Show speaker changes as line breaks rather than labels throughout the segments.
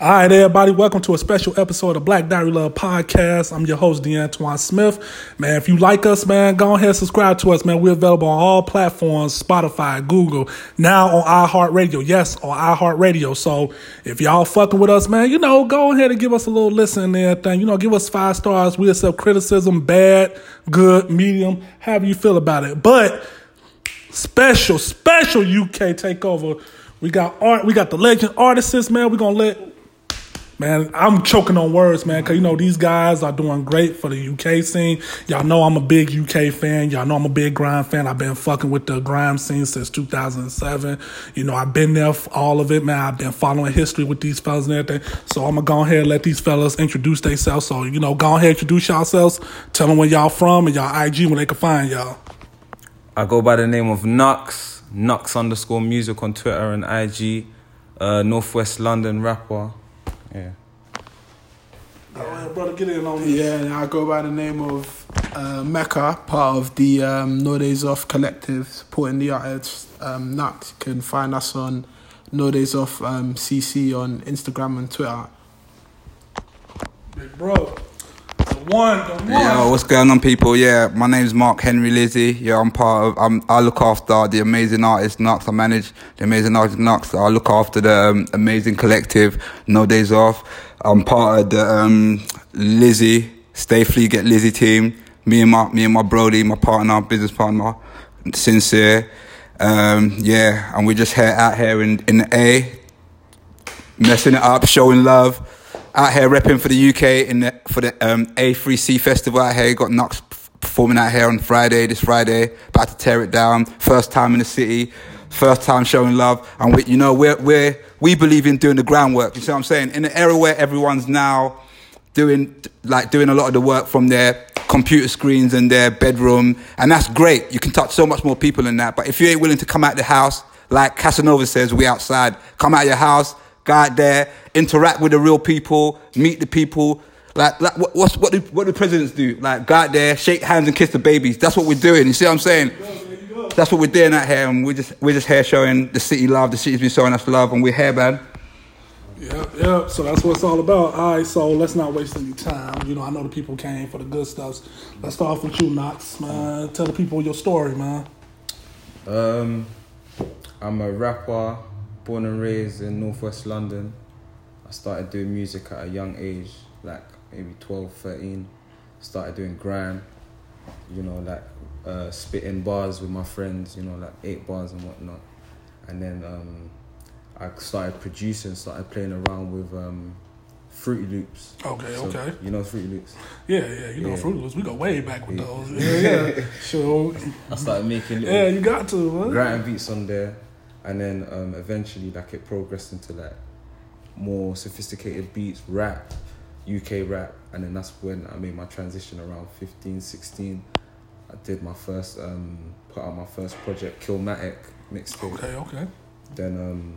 All right, everybody, welcome to a special episode of Black Diary Love Podcast. I'm your host, DeAntoine Smith. Man, if you like us, man, go ahead and subscribe to us, man. We're available on all platforms Spotify, Google, now on iHeartRadio. Yes, on iHeartRadio. So if y'all fucking with us, man, you know, go ahead and give us a little listen and everything. You know, give us five stars. We accept criticism, bad, good, medium, however you feel about it. But special, special UK takeover. We got art, we got the legend artists, man. We're gonna let Man, I'm choking on words, man, because you know these guys are doing great for the UK scene. Y'all know I'm a big UK fan. Y'all know I'm a big grime fan. I've been fucking with the grime scene since 2007. You know, I've been there for all of it, man. I've been following history with these fellas and everything. So I'm gonna go ahead and let these fellas introduce themselves. So, you know, go ahead introduce yourselves. Tell them where y'all from and y'all IG when they can find y'all.
I go by the name of Knucks, Knucks underscore music on Twitter and IG, uh, Northwest London rapper. Yeah.
All right, brother, get in on this.
Yeah, and I go by the name of uh, Mecca, part of the um, No Days Off collective, supporting the artists. Um, Knucks. You can find us on No Days Off um, CC on Instagram and Twitter.
Big bro. One, the one.
Yo, what's going on, people? Yeah, my name's Mark Henry Lizzie. Yeah, I'm part of. I'm, I look after the amazing artist Knucks. I manage the amazing artist Knucks. I look after the um, amazing collective No Days Off. I'm part of the um, Lizzie Stay Free Get Lizzie team. Me and my me and my Brody, my partner, business partner, sincere. Um, yeah, and we're just here out here in in the A, messing it up, showing love. Out here repping for the UK in the for the um, A3C festival out here. Got Knucks performing out here on Friday, this Friday. About to tear it down. First time in the city. First time showing love. And we, you know, we're, we're, we believe in doing the groundwork. You see what I'm saying? In an era where everyone's now doing, like, doing a lot of the work from their computer screens and their bedroom. And that's great. You can touch so much more people than that. But if you ain't willing to come out the house, like Casanova says, we outside. Come out your house, go out there, interact with the real people, meet the people. Like, like what, what's, what, do, what do presidents do? Like, go out there, shake hands and kiss the babies. That's what we're doing. You see what I'm saying? That's what we're doing out here. And we're just, we're just here showing the city love. The city's been showing us love. And we're here, man.
Yeah, yeah. So that's what it's all about. All right, so let's not waste any time. You know, I know the people came for the good stuff. Let's start off with you, Knucks, man. Tell the people your story, man.
Um, I'm a rapper, born and raised in Northwest London. I started doing music at a young age, like maybe 12, 13. Started doing grime, you know, like uh, spitting bars with my friends, you know, like eight bars and whatnot. And then um, I started producing, started playing around with um, Fruity Loops.
Okay,
So,
okay.
You know Fruity Loops?
Yeah, yeah. You know,
Yeah.
Fruit Loops. We go way back with those. Yeah, yeah. Sure.
I started making
Yeah, you got to,
grime beats on there, and then um, eventually like it progressed into like more sophisticated beats, rap, UK rap, and then that's when I made my transition around 15, 16. I did my first, um, put out my first project, Killmatic mixtape.
Okay, okay.
Then um,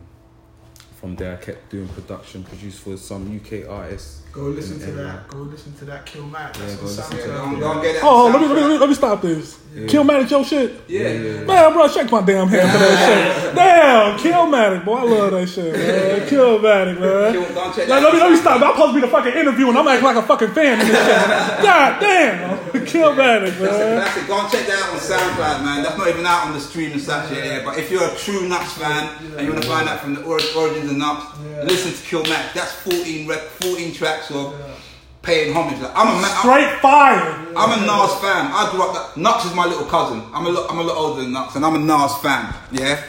from there I kept doing production, produced for some UK artists.
Go listen to that. Go listen to that Kill Mac.
Yeah,
That's
go
on
listen to
SoundCloud.
that.
Don't, don't get that.
Oh, let me, let me let me stop this. Kill Killmatic, your shit.
Yeah,
yeah.
Man, bro, shake my damn hand for that shit. Damn, Kill Killmatic, boy, I love that shit, man. Killmatic, man.
Kill- don't check
Like, let me let me stop. I'm supposed to be the fucking interview, and I'm acting like a fucking fan in this shit. God damn, Killmatic,
That's a
man.
classic. Go and check that out on SoundCloud, man. That's not even out on the stream and such yet. Yeah. But if you're a true Knucks fan and you want to find out from the origins of Knucks, listen to Kill Mac. That's 14 rep, 14 tracks of paying homage. Like, I'm a ma- I'm,
Straight fire.
I'm a Nas fan. I grew up. That, Knucks is my little cousin. I'm a lot. I'm a lot older than Knucks, and I'm a Nas fan. Yeah,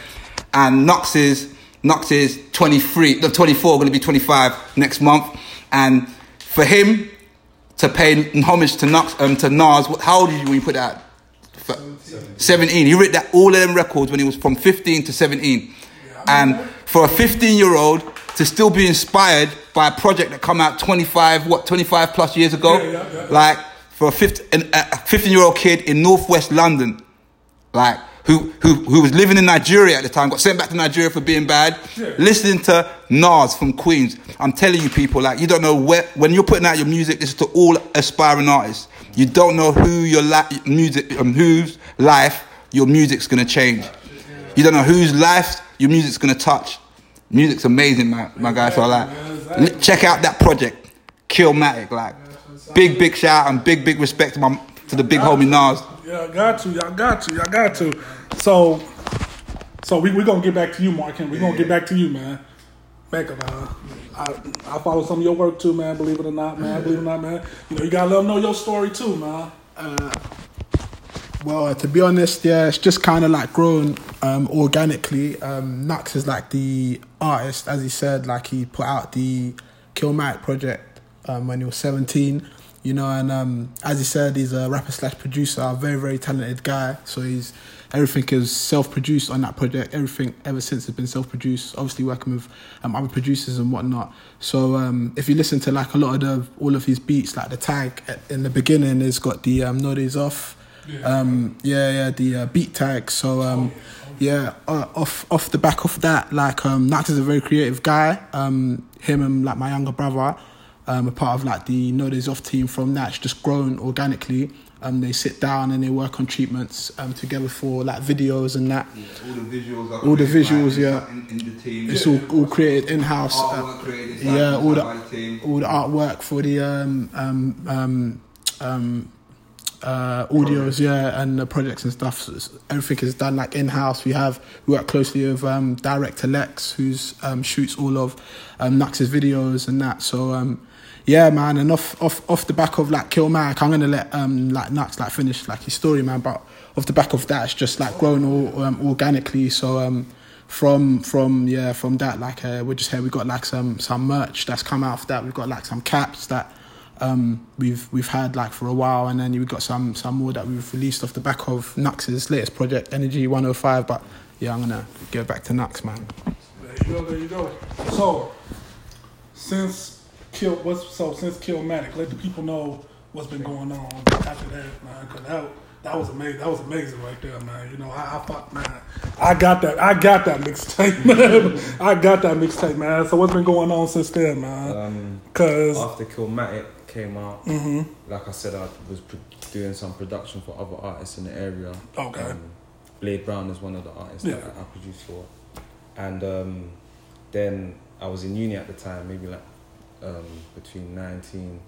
and Knucks is Knucks is 23, no, 24, going to be 25 next month, and for him to pay homage to Knucks, um, to Nas, what, how old did you when you put that? out? F- 17. He wrote that all of them records when he was from 15 to 17, and for a 15 year old to still be inspired by a project that come out 25 what 25 plus years ago,
Yeah, yeah, yeah.
like for a 15 a 15 year old kid in northwest London, like who, who who was living in Nigeria at the time, got sent back to Nigeria for being bad, listening to Nas from Queens. I'm telling you, people, like you don't know where when you're putting out your music. This is to all aspiring artists. You don't know who your li- music, um, whose life your music's gonna change. You don't know whose life your music's gonna touch. Music's amazing, man, my guy. So like.
Exactly.
Check out that project, Killmatic. Like, big big shout and big big respect to my to the big homie Nas.
Yeah, I got to. Y'all got to. Y'all got to. So, so we we gonna get back to you, Mark. and we gonna get back to you, man. Back up, man. I I follow some of your work too, man. Believe it or not, man. Believe it or not, man. You know you gotta let them know your story too, man.
Uh, Well, to be honest, yeah, it's just kind of like grown um, organically. Um, Knucks is like the artist, as he said, like he put out the Kill Killmatic project um, when he was 17, you know, and um, as he said, he's a rapper slash producer, a very, very talented guy. So he's everything is self produced on that project. Everything ever since has been self produced, obviously working with um, other producers and whatnot. So um, if you listen to like a lot of the, all of his beats, like the tag in the beginning, has got the um, No Days Off. Um, yeah, yeah, the uh, beat tag. So um, yeah, uh, off off the back of that, like um, Knucks is a very creative guy. Um, him and like my younger brother, um, a part of like the No Days Off team from Natch, just grown organically. Um, they sit down and they work on treatments um, together for like videos and that.
all the visuals. Are
All the
created by
visuals, yeah.
In, in the team.
It's all all created in house.
Artwork created inside-
yeah, all the
the team.
all the artwork for the um um um um uh audios yeah and the projects and stuff. So everything is done like in house we have we work closely with um director lex who's um shoots all of um Knucks's videos and that. So um yeah man and off off off the back of like kill Mac, i'm gonna let um like Knucks like finish like his story man. But off the back of that it's just like grown all um, organically. So um from from yeah from that like uh, we're just here. We got like some some merch that's come out of that. We've got like some caps that um we've we've had like for a while and then we've got some some more that we've released off the back of Knucks's latest project Energy 105 but yeah I'm gonna go back to Knucks man
There you go. There you go. So, since kill what's so since Killmatic, let the people know what's been going on after that, man. Cause that that was amazing. That was amazing right there, man. You know, I, I fuck, man. I got that. I got that mixtape, man. I got that mixtape, man. So what's been going on since then, man?
Um,
Cause
after Killmatic came out, like I said, I was pro- doing some production for other artists in the area.
Okay.
Um, Blade Brown is one of the artists
Yeah.
that I produced for, and um, then I was in uni at the time, maybe like um, between 19,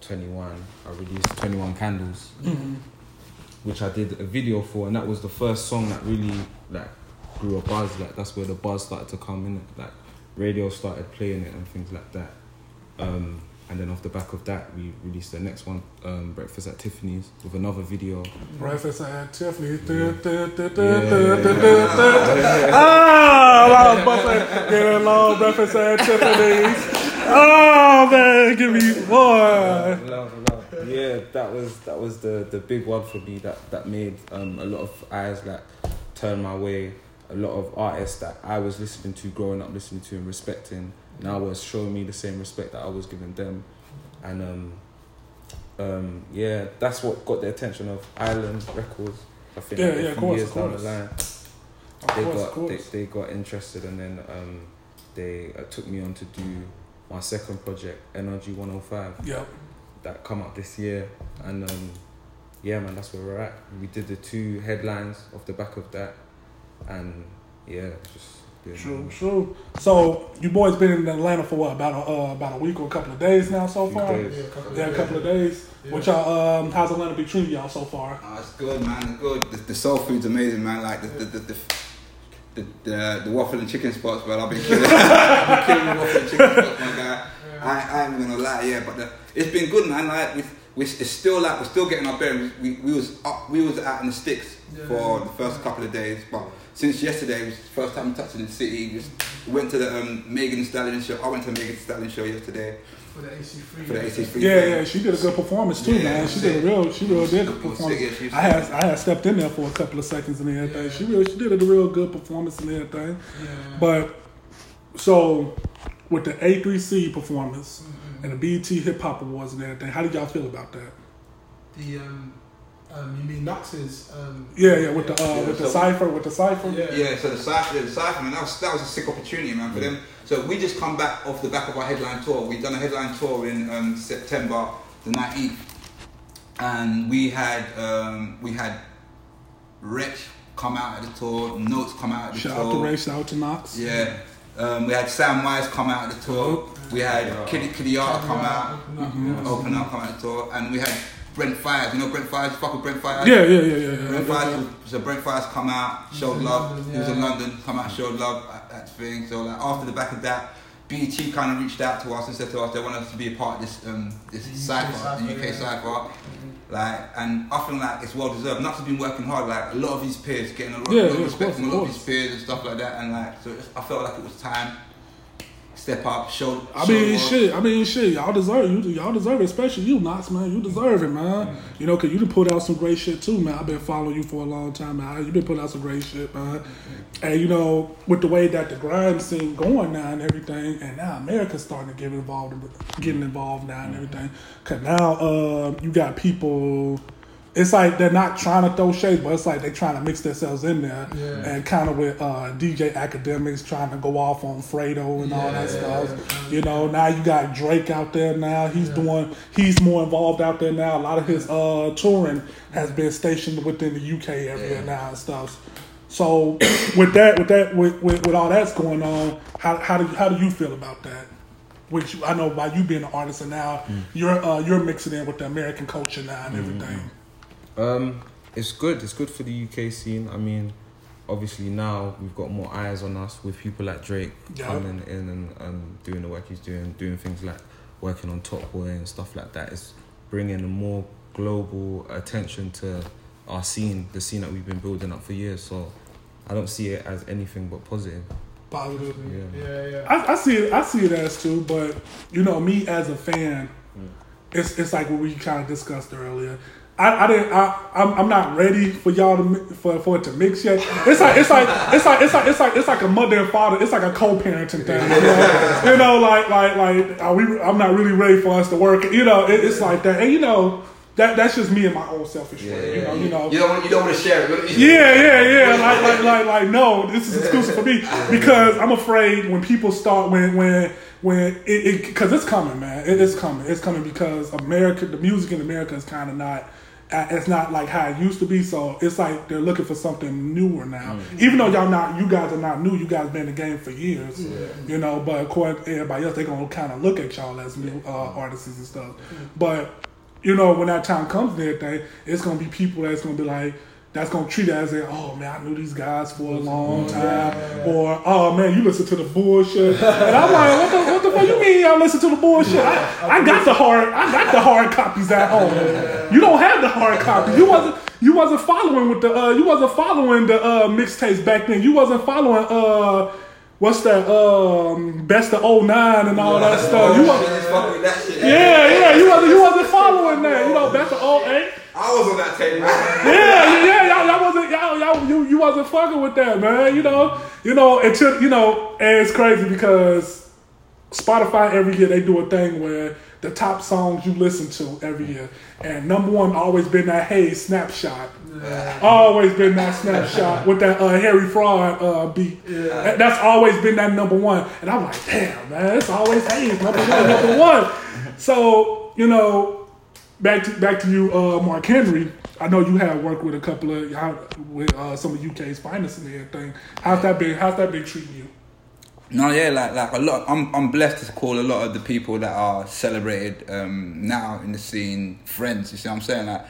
21. I released 21 Candles, which I did a video for, and that was the first song that really like grew a buzz. Like that's where the buzz started to come in. Like radio started playing it and things like that. Um, and then off the back of that, we released the next one, um, Breakfast at Tiffany's, with another video.
breakfast at Tiffany.
Yeah.
Ah, I was about to say, get along, breakfast at Tiffany's. Oh man, give me boy.
Love, love. Yeah, that was that was the the big one for me. That that made um, a lot of eyes like turn my way. A lot of artists that I was listening to, growing up listening to and respecting, now was showing me the same respect that I was giving them, and um, um, yeah, that's what got the attention of Island Records. I think
Yeah,
a
yeah, of
few
course,
years down the line, they
course,
got they,
course.
they got interested and then um, they uh, took me on to do my second project, Energy 105
Yep.
that come out this year and um, yeah man that's where we're at we did the two headlines off the back of that and yeah just
True, true. So you boys been in Atlanta for what about a, uh, about a week or a couple of days now so
Few
far?
days.
Yeah, a couple of days. What y'all um, how's Atlanta been treating y'all so far?
Oh, it's good, man. It's good. The, the soul food's amazing, man. Like the the the, the, the, the, the waffle and chicken spots, but I've been killing, I've been killing the waffle and chicken spots, my guy. I, I ain't gonna lie, yeah, but the, it's been good, man. Like we, we, it's still like we're still getting our bearings. We, we was up, we was out in the sticks for the first couple of days, but since yesterday was the first time touching the city. Just went to the um, Megan Thee Stallion show. I went to Megan Thee Stallion show yesterday
for the AC3
for the AC3.
Yeah, yeah, she did a good performance too,
Yeah,
man. She
sick.
did a real, she real did a
It was
performance.
sick, yeah, she
I had,
sick.
I had stepped in there for a couple of seconds and everything. She real, she did a real good performance and everything. But so with the A3C performance and the BET Hip Hop Awards and everything, how did y'all feel about that?
the um um you mean Knucks's um
Yeah, yeah, with the uh,
Yeah,
with the cipher, with the cipher.
Yeah.
Yeah, so the cipher, the cipher, man, that was that was a sick opportunity, man, for them. So we just come back off the back of our headline tour. We've done a headline tour in um, September the nineteenth, and we had um, we had Rich come out at the tour, Notes come out at the
Shout
tour.
out to Ray, shout out to Knox.
Yeah. Um, we had Sam Wise come out of the tour. We had Kiddy Kiddy Art come out, open up, come out of the tour, and we had Brent Faiyaz. You know Brent Faiyaz? Fuck with Brent Faiyaz.
Yeah, yeah, yeah, yeah. yeah.
Brent Faiyaz, so Brent Faiyaz come out, showed love. He was in London, come out, showed love at that thing. So like after the back of that, BET kind of reached out to us and said to us they want us to be a part of this um, this cipher, the UK cipher. Like, and I feel like it's well deserved. Nuts have been working hard. Like a lot of his peers getting a lot,
Yeah,
of
yeah,
respect
course,
from a lot of his peers and stuff like that. And like, so I felt like it was time. Step up, show.
I mean,
love.
shit. I mean, shit. Y'all deserve you. Y'all deserve it, especially you, Knucks, man. You deserve it, man. You know, cause you done put out some great shit too, man. I've been following you for a long time, man. You been putting out some great shit, man. And you know, with the way that the grime scene going now and everything, and now America's starting to get involved, getting involved now and everything. Cause now, uh, you got people. It's like they're not trying to throw shade, but it's like they're trying to mix themselves in there,
Yeah.
and kind of with uh, DJ Akademiks trying to go off on Fredo and all that stuff. You know, now you got Drake out there now. He's doing he's more involved out there now. A lot of his uh touring has been stationed within the UK area now and stuff. So with that with that with, with, with all that's going on, how how do how do you feel about that? Which I know by you being an artist and now you're uh, you're mixing in with the American culture now and everything.
Um, it's good. It's good for the UK scene. I mean, obviously now we've got more eyes on us with people like Drake
Yeah.
coming in and, and doing the work he's doing, doing things like working on Top Boy and stuff like that. It's bringing a more global attention to our scene, the scene that we've been building up for years. So I don't see it as anything but positive.
Positive.
Yeah.
Yeah, yeah.
I, I see it. I see it as too, but you know, me as a fan, it's it's like what we kind of discussed earlier. I, I didn't. I, I'm, I'm not ready for y'all to for for it to mix yet. It's like it's like it's like it's like it's like it's like a mother and father. It's like a co-parenting thing. You know, you know like like like are we? I'm not really ready for us to work. You know, it, it's like that. And you know, that that's just me and my own selfish way. You know, you know.
You don't want, you don't want to share it.
Yeah, yeah, yeah. Like, like, like, like, no, this is exclusive for me because I'm afraid when people start when, when, when it, it, because it's coming, man. It, it's coming. It's coming because America, the music in America is kind of not. Uh, It's not like how it used to be, so it's like they're looking for something newer now. Even though y'all not, you guys are not new. You guys been in the game for years, you know. But according to everybody else, they gonna kind of look at y'all as new uh, artists and stuff. But you know, when that time comes and everything, it's gonna be people that's gonna be like, that's gonna treat it as a, oh man, I knew these guys for a long time, or oh man, you listen to the bullshit, and I'm like, what the, what the fuck you mean y'all listen to the bullshit? I, I got the hard, I got the hard copies at home. You don't have the hard copies. You wasn't, you wasn't following with the, uh, you wasn't following the uh, mixtapes back then. You wasn't following, uh, what's that, um, best of 09 and all that stuff. You wasn't. Yeah, yeah, you wasn't you wasn't following that. You know, best of 08.
I was on that tape.
Yeah, yeah, y'all, y'all wasn't y'all, y'all you, you wasn't fucking with that, man. You know, you know, until you know, and it's crazy because Spotify every year they do a thing where the top songs you listen to every year, and number one always been that Hey snapshot. Always been that snapshot with that uh, Harry Fraud uh, beat. That- That's always been that number one. And I'm like, damn, man, it's always Hayes, number one, number one. So, you know, back to back to you, uh, Mark Henry. I know you have worked with a couple of with uh, some of UK's finest and everything. How's that been? How's that been treating you?
No, yeah, like like a lot. I'm I'm blessed to call a lot of the people that are celebrated um, now in the scene friends. You see what I'm saying? Like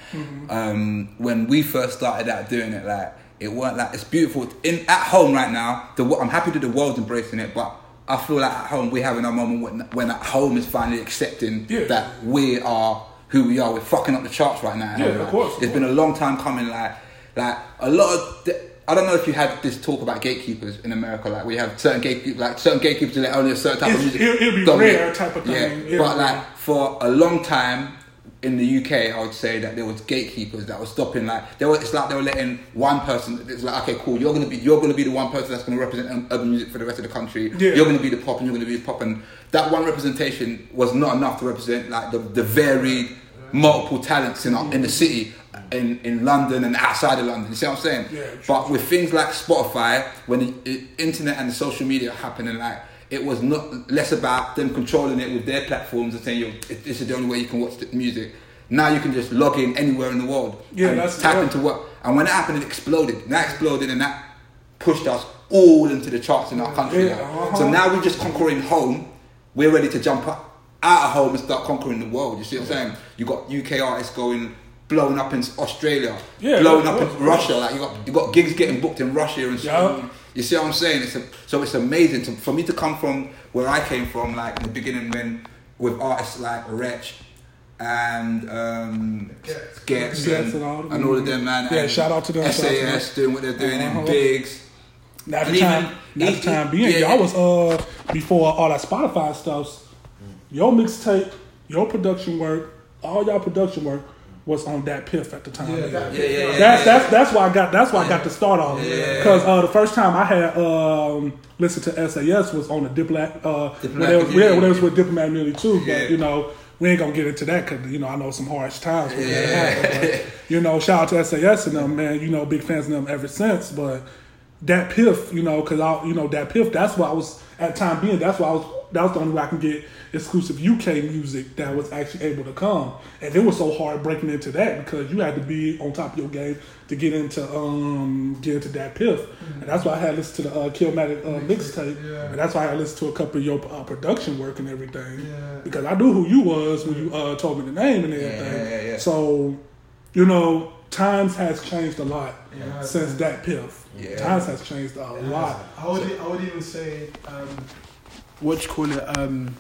um, when we first started out doing it, like it weren't like it's beautiful. In at home right now, the I'm happy that the world's embracing it, but I feel like at home we're having a moment when when at home is finally accepting
Yeah.
that we are who we are. We're fucking up the charts right now.
Yeah, of
like.
course, of
It's been a long time coming. Like like a lot of. The, I don't know if you had this talk about gatekeepers in America. Like we have certain gatekeepers, like certain gatekeepers that only a certain type of music.
it'll- it'll be
dominate.
rare type of thing.
Yeah,
Yeah.
but like for a long time in the UK, I would say that there was gatekeepers that were stopping. Like they were, it's like they were letting one person. It's like okay, cool. You're gonna be you're gonna be the one person that's gonna represent um, urban music for the rest of the country.
Yeah.
You're gonna be the pop, and you're gonna be the pop, and that one representation was not enough to represent like the the varied multiple talents in our, in the city. In, in London and outside of London, you see what I'm saying?
Yeah,
but with things like Spotify, when the uh, internet and the social media happening, like it was not less about them controlling it with their platforms and saying, "Yo, this is the only way you can watch the music." Now you can just log in anywhere in the world
Yeah,
and
that's-
tap
yeah.
into what. And when that happened, it exploded. And that exploded, and that pushed us all into the charts in our country.
Yeah, uh-huh.
So now we're just conquering home. We're ready to jump up out of home and start conquering the world. You see what I'm saying? You got UK artists going blowing up in Australia,
Yeah,
blowing up in Russia. Like you got you got gigs getting booked in Russia and
Yeah.
You see what I'm saying? It's a, so it's amazing to, for me to come from where I came from, like in the beginning when with artists like Wretch and um,
Ghetts.
Ghetts
Ghetts
and,
and all them.
and all of them, man.
Yeah,
and
shout out to them, shout to
SAS doing what they're doing
Uh-huh.
in Bigs.
At
And
the
even-
time, at the
even-
time being,
yeah,
y'all was uh before all that Spotify stuff. Your mixtape, your production work, all y'all production work was on that Piff at the time.
Yeah,
Yeah, yeah, yeah.
That's that's that's why I got that's why I got the start off
Yeah.
because uh, the first time I had um, listened to SAS was on the diplomat uh, when
Diplomat
they was, yeah when they was with diplomat community too
Yeah.
but you know we ain't gonna get into that because you know I know some harsh times when that
Yeah.
happened but, you know shout out to SAS and them man you know big fans of them ever since but that piff you know because I you know that piff that's why I was at the time being that's why I was that was the only way I can get exclusive UK music that was actually able to come and it was so hard breaking into that because you had to be on top of your game to get into um get into that piff and that's why I had listened to the uh, Killmatic uh, mixtape
Yeah.
and that's why I listened to a couple of your uh, production work and everything
Yeah.
because I knew who you was when you uh, told me the name and everything
yeah, yeah, yeah.
so you know times has changed a lot
Yeah.
since that piff
Yeah.
times has changed a lot
I would, I would even say, um, what you call it?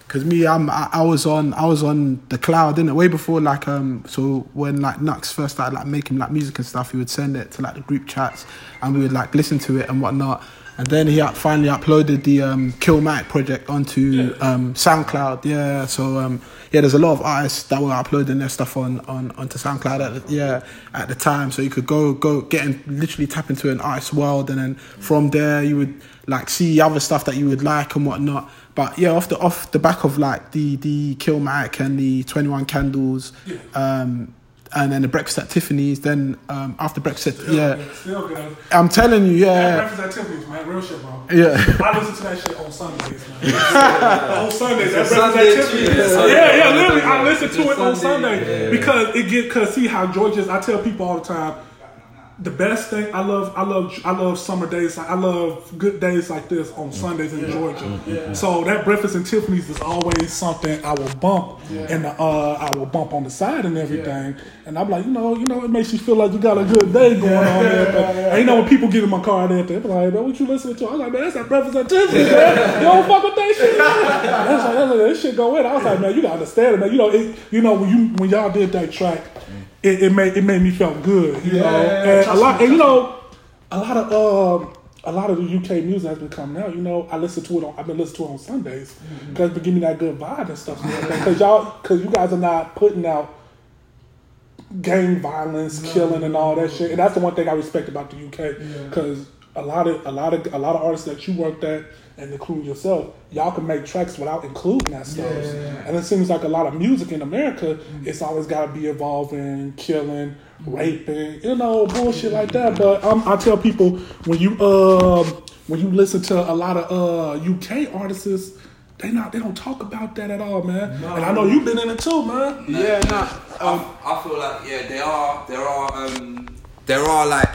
Because me, I'm, I, I was on, I was on the cloud, didn't it? Way before, like, um, so when like Nux first started like making like music and stuff, he would send it to like the group chats, and we would like listen to it and whatnot. And then he finally uploaded the um, Killmatic project onto um, SoundCloud. Yeah, so um, yeah, there's a lot of artists that were uploading their stuff on, on onto SoundCloud at the, yeah at the time. So you could go go get and literally tap into an artist's world, and then from there you would like see other stuff that you would like and whatnot. But yeah, off the off the back of like the the Killmatic and the Twenty One Candles, um, and then the Breakfast at Tiffany's. Then um, after Breakfast, at, yeah,
still good
I'm telling you,
That
yeah,
breakfast activities, man, real shit, bro.
yeah.
I listen to that shit on Sundays, man. on Sundays, that breakfast
Sunday
activities.
too, yeah.
Yeah, yeah, literally, I listen to it on
Sunday,
Sunday
yeah.
because it get cause see how Georgia's. I tell people all the time. The best thing I love, I love, I love summer days. I love good days like this on Sundays in Georgia. So that breakfast and Tiffany's is always something I will bump, and uh, I will bump on the side and everything. And I'm like, you know, you know, it makes you feel like you got a good day going on there. But and you know, when people get in my car, they they be like, man, what you listening to? I'm like, man, that's that breakfast and Tiffany's, man. You don't fuck with that shit. That's like, that's like, that shit go in. I was like, man, you gotta understand it, man. You know, it, you know, when you when y'all did that track, it, it made it made me feel good, you
Yeah,
know. and a lot, and you know, a lot of um, a lot of the UK music has been coming out. You know, I listen to it on. I've been listening to it on Sundays
Mm-hmm.
because it give me that good vibe and stuff. Because y'all, because you guys are not putting out gang violence, killing, and all that shit. And that's the one thing I respect about the UK because a lot of a lot of a lot of artists that you worked at and including yourself, y'all can make tracks without including that stuff.
Yeah, yeah, yeah.
And it seems like a lot of music in America, it's always got to be involving killing, raping, you know, bullshit like that. But um, I tell people when you um when you listen to a lot of uh UK artists. They not. They don't talk about that at all, man. And I know you've been in it too, man.
Yeah, nah. Um,
I, I feel like yeah, there are there are um, there are like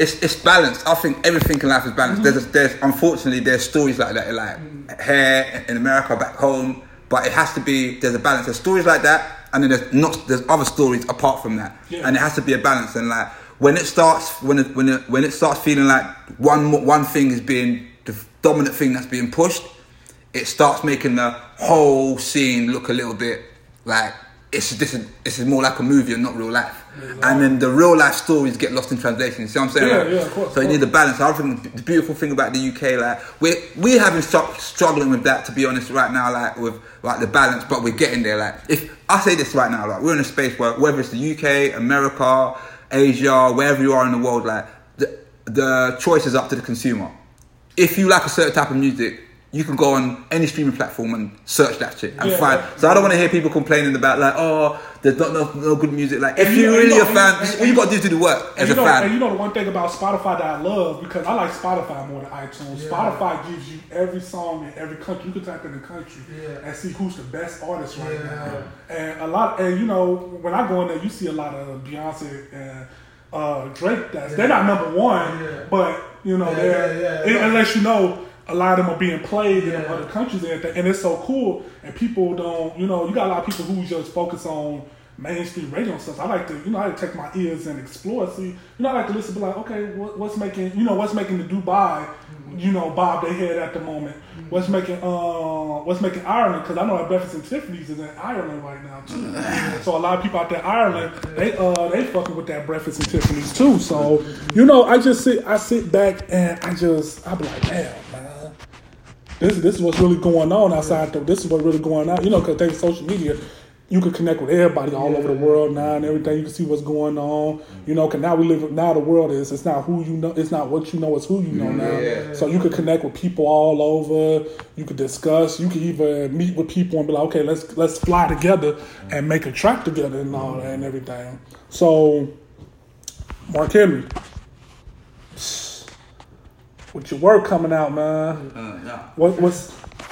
it's it's balanced. I think everything in life is balanced. There's mm-hmm. there's unfortunately there's stories like that like here in America back home, but it has to be there's a balance. There's stories like that, and then there's not there's other stories apart from that,
Yeah.
and it has to be a balance. And like when it starts when it when it when it starts feeling like one one thing is being the dominant thing that's being pushed, it starts making the whole scene look a little bit like it's this is this is more like a movie and not real life. And then the real life stories get lost in translation. You see what I'm saying?
Yeah,
Like,
yeah, of course,
so you need the balance. I think the beautiful thing about the UK, like we're we having stru- struggling with that to be honest right now, like with like the balance, but we're getting there. Like if I say this right now, like we're in a space where whether it's the UK, America, Asia, wherever you are in the world, like the the choice is up to the consumer if you like a certain type of music, you can go on any streaming platform and search that shit and
Yeah.
find. So I don't want to hear people complaining about like, oh, there's not no, no good music. Like, if
And you-
you're really
you
a fan,
and-
all you got to do is do the work
And
as
you
a
know,
fan.
And you know the one thing about Spotify that I love because I like Spotify more than iTunes. Spotify gives you every song in every country. You can type in the country
Yeah.
and see who's the best artist right
Yeah.
now. And a lot, and you know, when I go in there, you see a lot of Beyonce and uh, Drake. That's they're not number one,
Yeah.
but You know,
Yeah,
they're
yeah, yeah.
and- unless you know a lot of them are being played in other countries and everything, and it's so cool. And people don't, you know, you got a lot of people who just focus on mainstream radio and stuff. I like to, you know, I like to take my ears and explore. See, you know, I like to listen, be like, okay, what, what's making, you know, what's making the Dubai, you know, bob their head at the moment. What's making, uh, what's making Ireland? Because I know that Breakfast and Tiffany's is in Ireland right now too. so a lot of people out there, Ireland, they uh, they fucking with that Breakfast and Tiffany's too. So you know, I just sit, I sit back and I just, I be like, damn, this this is what's really going on outside though. This is what's really going on. You know, because thanks to social media, you can connect with everybody all over the world now and everything. You can see what's going on. Mm-hmm. You know, because now we live. Now the world is. It's not who you know. It's not what you know. It's who you know now.
Yeah.
So you can connect with people all over. You could discuss. You could even meet with people and be like, okay, let's let's fly together and make a track together and all mm-hmm. that and everything. So, Mark Henry. With your work coming out, man.
Uh, yeah.
What what's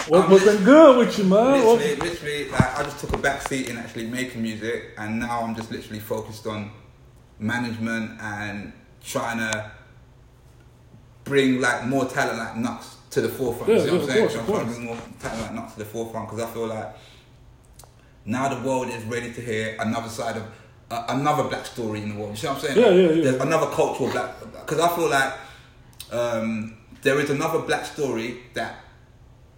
what, what's been good with you, man? What-
Literally, literally, like I just took a back seat in actually making music, and now I'm just literally focused on management and trying to bring like more talent like Knucks to the forefront.
Yeah,
you see what I'm saying?
course,
So I'm trying to bring more talent like Knucks to the forefront because I feel like now the world is ready to hear another side of uh, another black story in the world. You see what I'm saying?
Yeah, yeah, yeah.
There's another cultural black because I feel like um, there is another black story that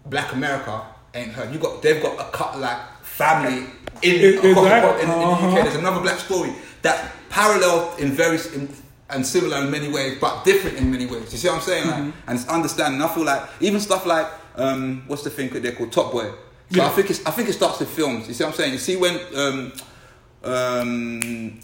Black America ain't heard. You got they've got a cut like family in, across the
exactly.
in, in
Uh-huh.
UK. There's another black story that parallel in various in, and similar in many ways, but different in many ways. You see what I'm saying? Like,
Mm-hmm.
and it's understanding. I feel like even stuff like um, what's the thing that they're called Top Boy. So
Yeah.
I think it's I think it starts with films. You see what I'm saying? You see when um, um,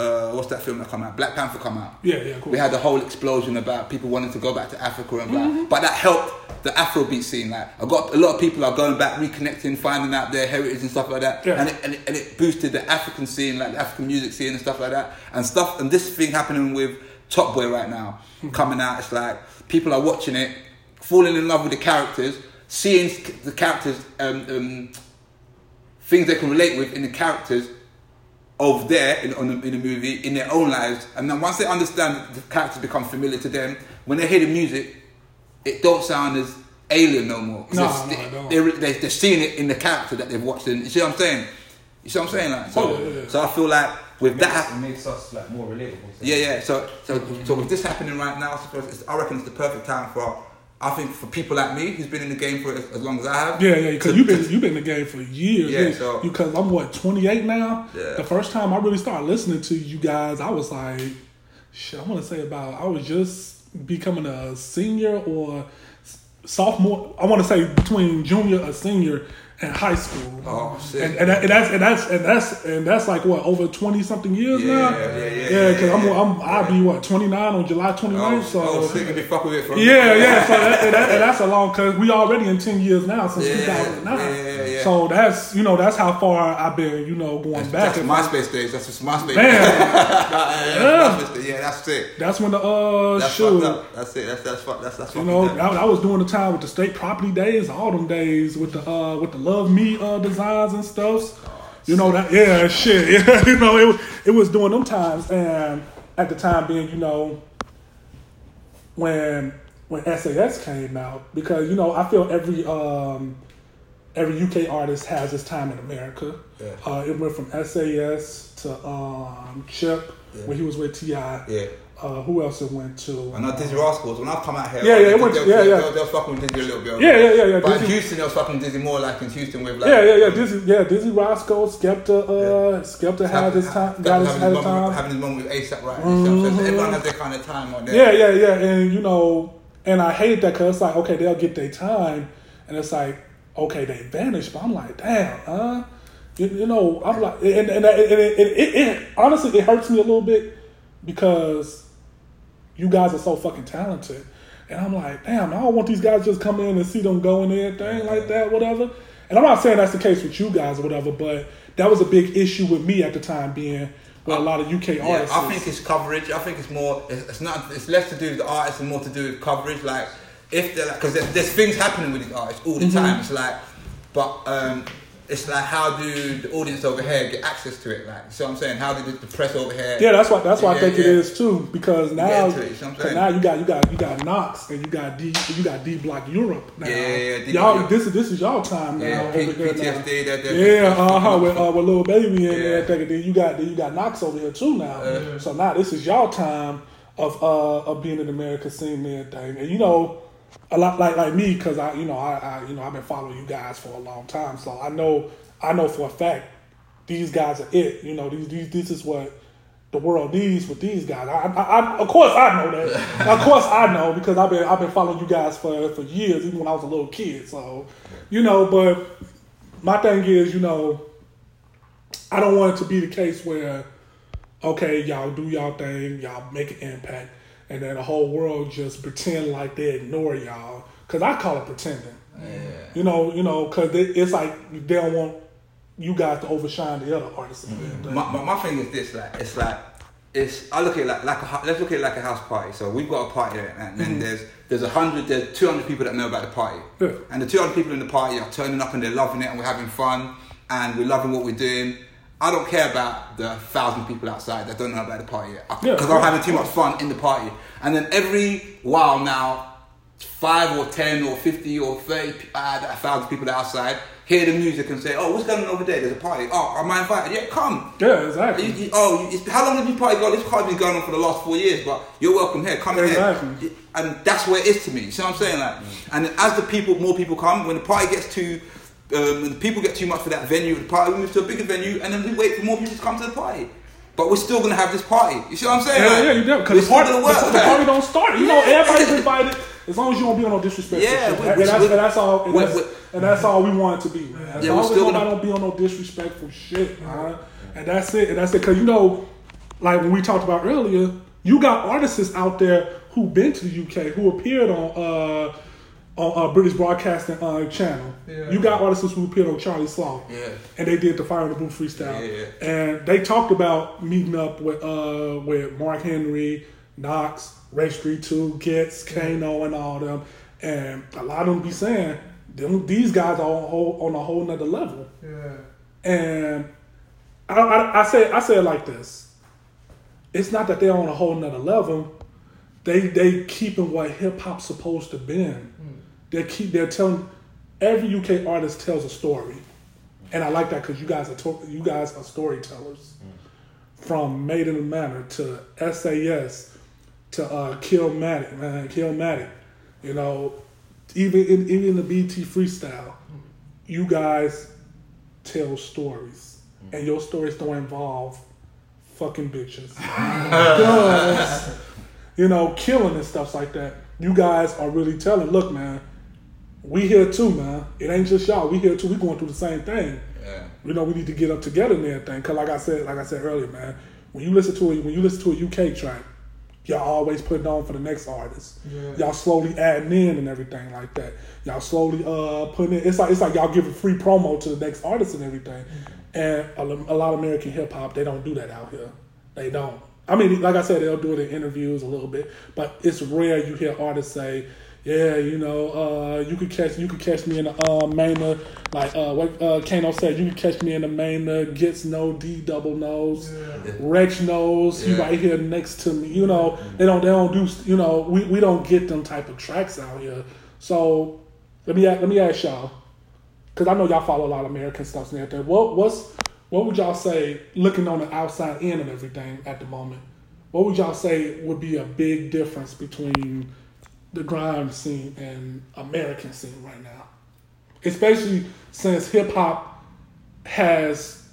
uh, what's that film that come out? Black Panther come out.
Yeah, yeah, cool.
We had the whole explosion about people wanting to go back to Africa and blah.
Mm-hmm.
But that helped the Afrobeat scene. Like I got a lot of people are going back, reconnecting, finding out their heritage and stuff like that.
Yeah.
And, it, and, it, and it boosted the African scene, like the African music scene and stuff like that. And stuff and this thing happening with Top Boy right now
Mm-hmm.
coming out. It's like people are watching it, falling in love with the characters, seeing the characters, um, um, things they can relate with in the characters of there in, on the, in the movie in their own lives, and then once they understand the characters become familiar to them, when they hear the music, it don't sound as alien no more.
No,
it's-
no,
they,
it don't.
They're, they, they're seeing it in the character that they've watched. And you see what I'm saying? You see what I'm saying? Like, so,
Oh, yeah, yeah, yeah.
so I feel like with that.
Makes,
hap-
it makes us like more relatable.
yeah, yeah. So, so, so with this happening right now, I suppose it's- I reckon it's the perfect time for. I think for people like me who's been in the game for as, long as I have.
Yeah, yeah, because you've been you've been in the game for years.
Yeah, so-
because I'm what 28 now.
Yeah.
The first time I really started listening to you guys, I was like, shit. I want to say about I was just becoming a senior or sophomore. I want to say between junior or senior in high school.
Oh, shit.
And, and, that, and that's and that's and that's and that's like what over 20 something years
Yeah,
now.
yeah, yeah, yeah.
Because
yeah,
I'm, I'm, I'll be what 29 on July 29th.
Oh,
so
oh, of me fuck with it for
yeah, yeah. So that, and that, and that's a long because we already in ten years now since
Yeah,
2009.
yeah, yeah, yeah.
So that's you know that's how far I've been you know going back.
That's MySpace days. That's just MySpace.
Man,
yeah,
Yeah.
MySpace days. yeah, that's it.
that's when the uh
That's
shoot.
up. That's it. That's that's fuck. That's that's
You know. I, I was doing the time with the state property days, all them days with the uh with the love me uh designs and stuff. You know that yeah shit yeah you know it was- it was during them times and at the time being you know when when SAS came out because you know I feel every um every UK artist has his time in America.
Yeah.
Uh, it went from SAS to um Chip
Yeah.
when he was with Ti.
Yeah.
Uh, who else it went to?
I know Dizzee Rascals. When I come out here,
Yeah, yeah, it went-
they,
yeah,
they,
yeah.
They, they was fucking with Dizzee a little bit.
Yeah, yeah, yeah, yeah,
But in Houston, they was fucking with Dizzee more like in Houston with like.
Yeah, yeah, yeah. Dizzee, yeah, Dizzee Rascal, Skepta, uh, Skepta had his time, got his, had
his
his
moment,
time. Mm-hmm.
having his moment with ASAP right. You see what I'm saying? So everyone has their kind of time on there.
Yeah, yeah, yeah. And you know, and I hate that because it's like, okay, they'll get their time, and it's like, okay, they vanish. But I'm like, damn, huh? You, you know, I'm like, and, and, and, it, it, it, it honestly, it hurts me a little bit because you guys are so fucking talented. And I'm like, damn, I don't want these guys just come in and see them going and thing like that, whatever. And I'm not saying that's the case with you guys or whatever, but that was a big issue with me at the time being with a lot of UK
Yeah,
artists.
I think it's coverage. I think it's more. It's it's not. It's less to do with the artists and more to do with coverage. Like if they're like, because there's, there's things happening with these artists all the
Mm-hmm.
time. It's like, but um, it's like how do the audience over here get access to it? Like, what I'm saying? How did the press over here?
Yeah, that's why that's why I think it
yeah.
is too. Because now,
it, you know what I'm
'cause
saying?
now you got you got you got Knucks and you got D you got D Block Europe now.
Yeah, yeah, yeah, D
y'all this is this is y'all time now
Yeah,
over
P-
there now.
PTSD. They're, they're,
Yeah, uh huh. With uh, with Lil Baby and
Yeah.
everything, and then you got then you got Knucks over here too now.
Uh.
so now this is y'all time of uh of being in America, seeing and everything. And you know, a lot like like me because I you know I, I you know I've been following you guys for a long time, so I know I know for a fact these guys are it. You know, these these this is what the world needs with these guys. I, I, I of course I know that. of course I know because I've been I've been following you guys for for years, even when I was a little kid. So, you know, but my thing is, you know, I don't want it to be the case where, okay, y'all do y'all thing, y'all make an impact, and then the whole world just pretend like they ignore y'all. Cause I call it pretending. Yeah. You know, you know, cause it, it's like they don't want you guys to overshine the other artists. Mm-hmm.
My, my, my thing is this, like it's like it's I look at it like like a, let's look at it like a house party. So we've got a party there, and then mm-hmm. there's there's a hundred, there's two hundred people that know about the party,
Yeah.
and the two hundred people in the party are turning up and they're loving it, and we're having fun, and we're loving what we're doing. I don't care about the thousand people outside that don't know about the party yet,
Yeah,
because
yeah.
I'm having too much fun in the party. And then every while now, five or ten or fifty or thirty uh, a thousand people outside hear the music and say, "Oh, what's going on over there? There's a party. Oh, am I invited? Yeah, come."
Yeah, exactly.
You- you- oh, you- it's, how long have you party got? This party's been going on for the last four years, but you're welcome here. Come
Exactly.
here. And that's where it is to me. You see what I'm saying? Like, and as the people, more people come, when the party gets too, um, when the people get too much for that venue, the party we move to a bigger venue, and then we wait for more people to come to the party. But we're still gonna have this party. You see what I'm saying?
Yeah,
Like,
yeah, you do. Because the
still
party,
gonna
the,
work.
the
like-
party don't start. You know, everybody's invited as long as you don't be on no disrespectful
Yeah,
shit.
we-
and,
we-
that's,
we-
and that's all. And
we-
that's, and that's all we want it to be, man. As
Yeah,
long
we're
as
still
nobody
gonna-
don't be on no disrespectful shit, man. And that's it. And that's it. Because you know, like when we talked about earlier, you got artists out there who've been to the UK who appeared on. uh on uh, British Broadcasting uh, Channel,
Yeah.
you got artists who appeared on Charlie Sloth,
Yeah.
and they did the Fire in the Booth freestyle,
Yeah,
and they talked about meeting up with uh with Mark Henry, Knucks, Ray Street Two, Ghetts, Kano, and all them, and a lot of them be saying them these guys are on a whole, on a whole nother level,
Yeah.
and I, I, I say I say it like this: it's not that they're on a whole nother level. They they keeping what hip hop's supposed to been. They keep they're telling every UK artist tells a story, and I like that because you guys are to, you guys are storytellers. From Made in a Manor to SAS to uh, Killmatic, man, Killmatic. You know, even in even the BT freestyle, you guys tell stories, and your stories don't involve fucking bitches, guns, you know, killing and stuff like that. You guys are really telling. Look, man, we here too, man. It ain't just y'all. We here too. We going through the same thing.
Yeah.
You know, we need to get up together and everything. Cause like I said, like I said earlier, man, when you listen to it, when you listen to a UK track, y'all always putting on for the next artist.
Yeah.
Y'all slowly adding in and everything like that. Y'all slowly uh putting in. It's like it's like y'all giving free promo to the next artist and everything. And a, a lot of American hip hop, they don't do that out here. They don't. I mean, like I said, they'll do it in interviews a little bit, but it's rare you hear artists say, "Yeah, you know, uh, you could catch you could catch me in the uh, Maina, like uh, what uh, Kano said, you could catch me in the Maina, Ghetts no D double nose, Rex knows, he
Yeah.
right here next to me. You know, they don't they don't do you know we, we don't get them type of tracks out here. So let me let me ask y'all, because I know y'all follow a lot of American stuff and everything. What what's what would y'all say looking on the outside in and everything at the moment? What would y'all say would be a big difference between the grime scene and American scene right now? Especially since hip hop has,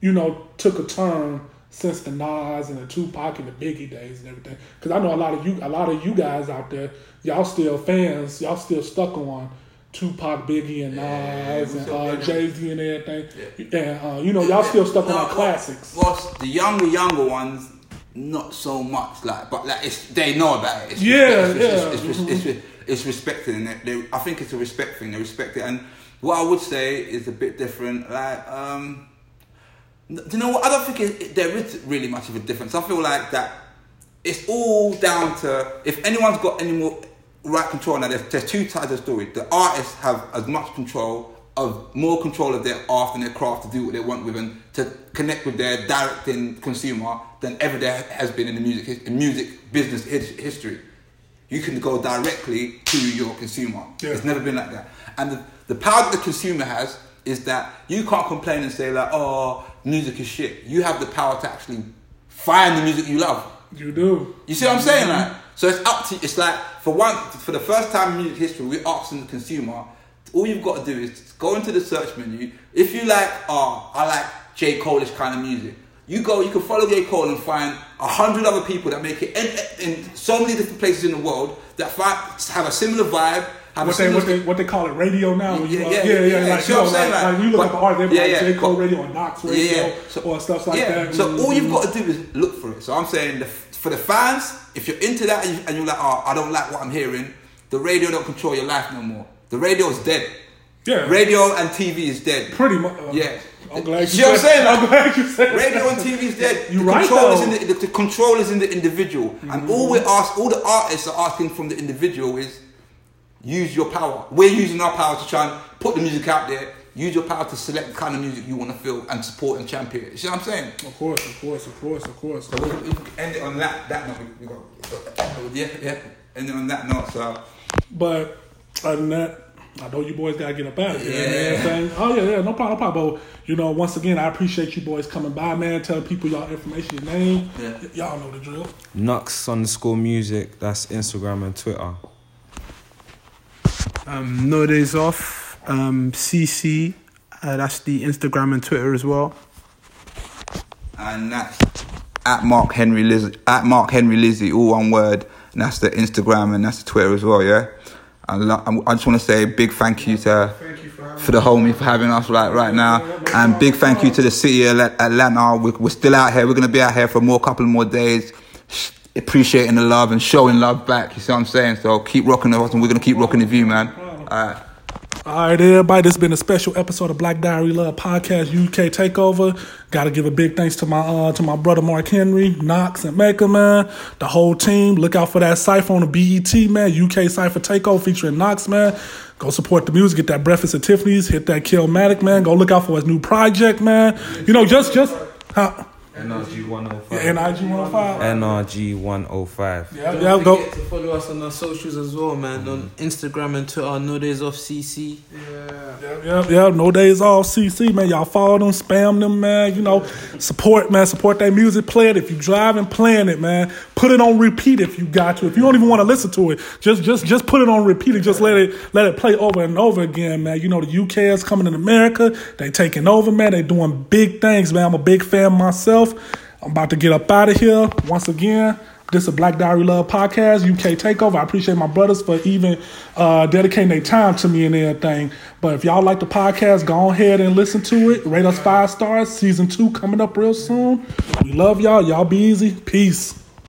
you know, took a turn since the Nas and the Tupac and the Biggie days and everything. Because I know a lot of you, a lot of you guys out there, y'all still fans, y'all still stuck on Tupac, Biggie, and Nas
we
and uh, Jay Z and everything. And uh, you know, y'all still stuck on
No,
our
well-
classics.
Well, the younger, younger ones, not so much. Like, but like, it's they know about it. It's
Yeah,
it's,
yeah.
It's, it's, it's, it's, respected, and they, they, I think it's a respect thing. They respect it, and what I would say is a bit different. Like, um, do you know what? I don't think it, it- there is really much of a difference. I feel like that it's all down to if anyone's got any more right control. Now, there's, there's two sides of the story. The artists have as much control of more control of their art and their craft to do what they want with and to connect with their direct in consumer than ever there has been in the music in music business history. You can go directly to your consumer.
Yeah.
It's never been like that. And the, the power that the consumer has is that you can't complain and say like, oh, music is shit. You have the power to actually find the music you love.
You do.
You see what I'm saying? Like, so it's up to it's like for one for the first time in music history, we're asking the consumer. All you've got to do is go into the search menu. If you like, oh, I like J Cole-ish kind of music. You go, you can follow J Cole and find a hundred other people that make it in, in so many different places in the world that have a similar vibe. Have
What
a
they, what they what they call it radio now?
Yeah, yeah,
yeah, Like, you know, like,
like,
like you look
but-
at the artists,
yeah, yeah,
J Cole radio or Knucks radio
Yeah, yeah. So-
or stuff like that.
So all you've
Mhm.
got to do is look for it. So I'm saying the, for the fans, if you're into that and, you, and you're like, oh, I don't like what I'm hearing, the radio don't control your life no more. The radio is dead.
Yeah.
Radio and TV is dead.
pretty much. uh,
Yeah.
I'm glad you
know what I'm saying?
I'm glad you said
Radio and TV is dead.
You
the
right,
control is in the, the, the control is in the individual, and mm-hmm. all we ask, all the artists are asking from the individual is use your power. We're using our power to try and put the music out there. Use your power to select the kind of music you want to feel and support and champion. You see what I'm saying?
Of course, of course, of course, of course.
So we, we end it on that that note. We, we got, yeah, yeah. End it on that note. So
But other than that, I know you boys gotta get up out of here.
Yeah.
and everything. Oh yeah, yeah, no problem, no problem. But you know, once again, I appreciate you boys coming by, man. Telling people y'all information, your name.
Yeah.
Y- y'all know the drill.
Knucks underscore music. That's Instagram and Twitter.
Um, no days off. Um, CC. Uh, that's the Instagram and Twitter as well.
and that's at Mark Henry Lizzie at Mark Henry Lizzie, all one word. And that's the Instagram and that's the Twitter as well. Yeah. I, lo- I just want to say a big thank you to for the homie for having us right right now, and big thank you to the city of Atlanta. We're, still out here. We're gonna be out here for more couple more days. Appreciating the love and showing love back. You see what I'm saying? So keep rocking with us, and we're gonna keep rocking with you, man. All right.
All right, everybody. This has been a special episode of Black Diary Love Podcast UK Takeover. Got to give a big thanks to my uh, to my brother Mark Henry, Knucks, and Mecca man, the whole team. Look out for that cipher on the BET man, UK Cipher Takeover featuring Knucks man. Go support the music, get that breakfast at Tiffany's, hit that Killmatic man. Go look out for his new project man. You know, just just huh,
NRG 105.
NIG 105.
NRG 105.
Yeah,
Don't
yeah, go.
forget to follow us on our socials as well, man. On Instagram and Twitter, No Days Off CC.
Yeah, yeah, yeah, no days off. CC, man. Y'all follow them, spam them, man. You know, support, man. Support that music. Play it if you driving, playing it, man. Put it on repeat if you got to. If you don't even want to listen to it, just just just put it on repeat and just let it let it play over and over again, man. You know, the UK is coming in America. They taking over, man. They doing big things, man. I'm a big fan myself. I'm about to get up out of here once again. This is a Black Diary Love podcast, UK Takeover. I appreciate my brothers for even uh, dedicating their time to me and everything. But if y'all like the podcast, go ahead and listen to it. Rate us five stars. Season two coming up real soon. We love y'all. Y'all be easy. Peace.